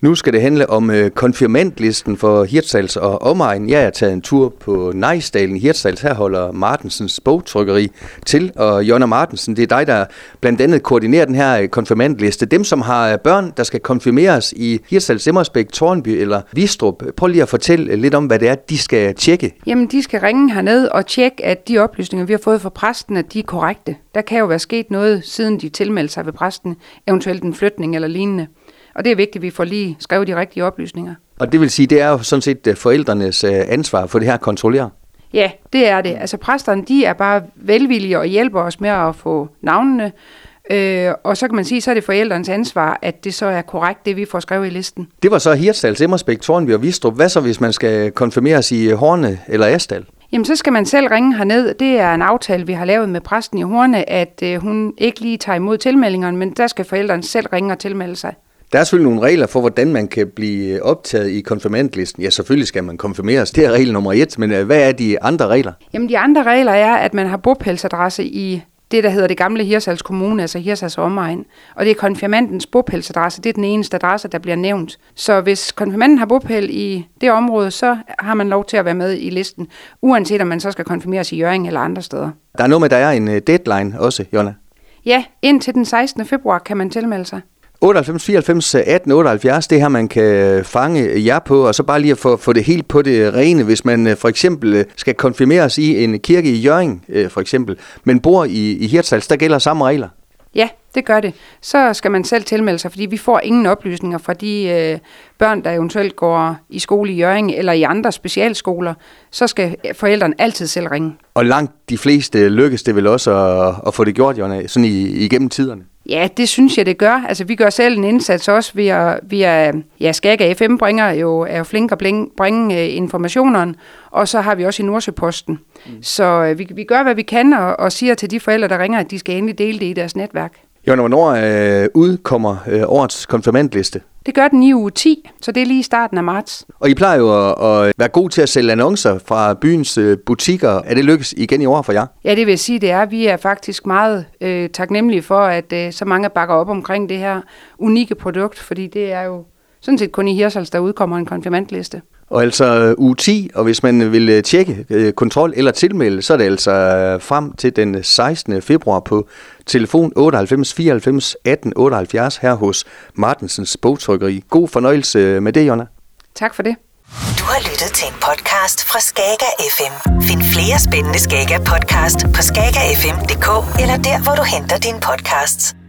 Nu skal det handle om øh, konfirmantlisten for Hirtshals og omegn. Jeg er taget en tur på Nejsdalen i Hirtshals. Her holder Martensens bogtrykkeri til. Og Jonna Martensen, det er dig, der blandt andet koordinerer den her øh, konfirmantliste. Dem, som har øh, børn, der skal konfirmeres i Hirtshals, Simmersbæk, Tornby eller Vistrup. Prøv lige at fortælle øh, lidt om, hvad det er, de skal tjekke. Jamen, de skal ringe herned og tjekke, at de oplysninger, vi har fået fra præsten, at de er korrekte. Der kan jo være sket noget, siden de tilmeldte sig ved præsten, eventuelt en flytning eller lignende. Og det er vigtigt, at vi får lige skrevet de rigtige oplysninger. Og det vil sige, det er jo sådan set øh, forældrenes øh, ansvar for det her at kontrollere? Ja, det er det. Altså præsterne, de er bare velvillige og hjælper os med at få navnene. Øh, og så kan man sige, så er det forældrenes ansvar, at det så er korrekt, det vi får skrevet i listen. Det var så Hirtshals, Emmersbæk, Tornby og Vistrup. Hvad så, hvis man skal konfirmeres i Horne eller Astal? Jamen, så skal man selv ringe herned. Det er en aftale, vi har lavet med præsten i Horne, at øh, hun ikke lige tager imod tilmeldingerne, men der skal forældrene selv ringe og tilmelde sig. Der er selvfølgelig nogle regler for, hvordan man kan blive optaget i konfirmandlisten. Ja, selvfølgelig skal man konfirmeres. Det er regel nummer et, men øh, hvad er de andre regler? Jamen, de andre regler er, at man har bopælsadresse i det, der hedder det gamle Hirsals Kommune, altså Hirsals omegn. Og det er konfirmandens bopælsadresse. Det er den eneste adresse, der bliver nævnt. Så hvis konfirmanden har bopæl i det område, så har man lov til at være med i listen, uanset om man så skal konfirmeres i Jørgen eller andre steder. Der er noget med, at der er en øh, deadline også, Jonna. Ja, indtil den 16. februar kan man tilmelde sig. 98 94 18 78, det her man kan fange jer på, og så bare lige at få, få det helt på det rene, hvis man øh, for eksempel øh, skal konfirmeres i en kirke i Jørgen, øh, for eksempel, men bor i, i Hirtshals, der gælder samme regler. Ja, det gør det. Så skal man selv tilmelde sig, fordi vi får ingen oplysninger fra de øh, børn, der eventuelt går i skole i Jørgen eller i andre specialskoler. Så skal forældrene altid selv ringe. Og langt de fleste lykkes det vel også at, at få det gjort, Jonna, sådan i, igennem tiderne? Ja, det synes jeg, det gør. Altså, vi gør selv en indsats også via, via ja, Skaga FM bringer jo, er jo flink at bringe, uh, informationerne, og så har vi også i Nordsøposten. Mm. Så uh, vi, vi gør, hvad vi kan, og, og siger til de forældre, der ringer, at de skal endelig dele det i deres netværk. Jo, hvornår øh, udkommer øh, årets konfirmandliste? Det gør den i uge 10, så det er lige i starten af marts. Og I plejer jo at, at være god til at sælge annoncer fra byens øh, butikker. Er det lykkes igen i år for jer? Ja, det vil jeg sige, det er. Vi er faktisk meget øh, taknemmelige for, at øh, så mange bakker op omkring det her unikke produkt, fordi det er jo sådan set kun i Hirsals, der udkommer en konfirmandliste. Og altså øh, uge 10, og hvis man vil øh, tjekke øh, kontrol eller tilmelde, så er det altså frem til den 16. februar på telefon 98 94 18 78 her hos Martensens Bogtrykkeri. God fornøjelse med det, Jonna. Tak for det. Du har lyttet til en podcast fra Skager FM. Find flere spændende Skager podcast på skagerfm.dk eller der, hvor du henter dine podcasts.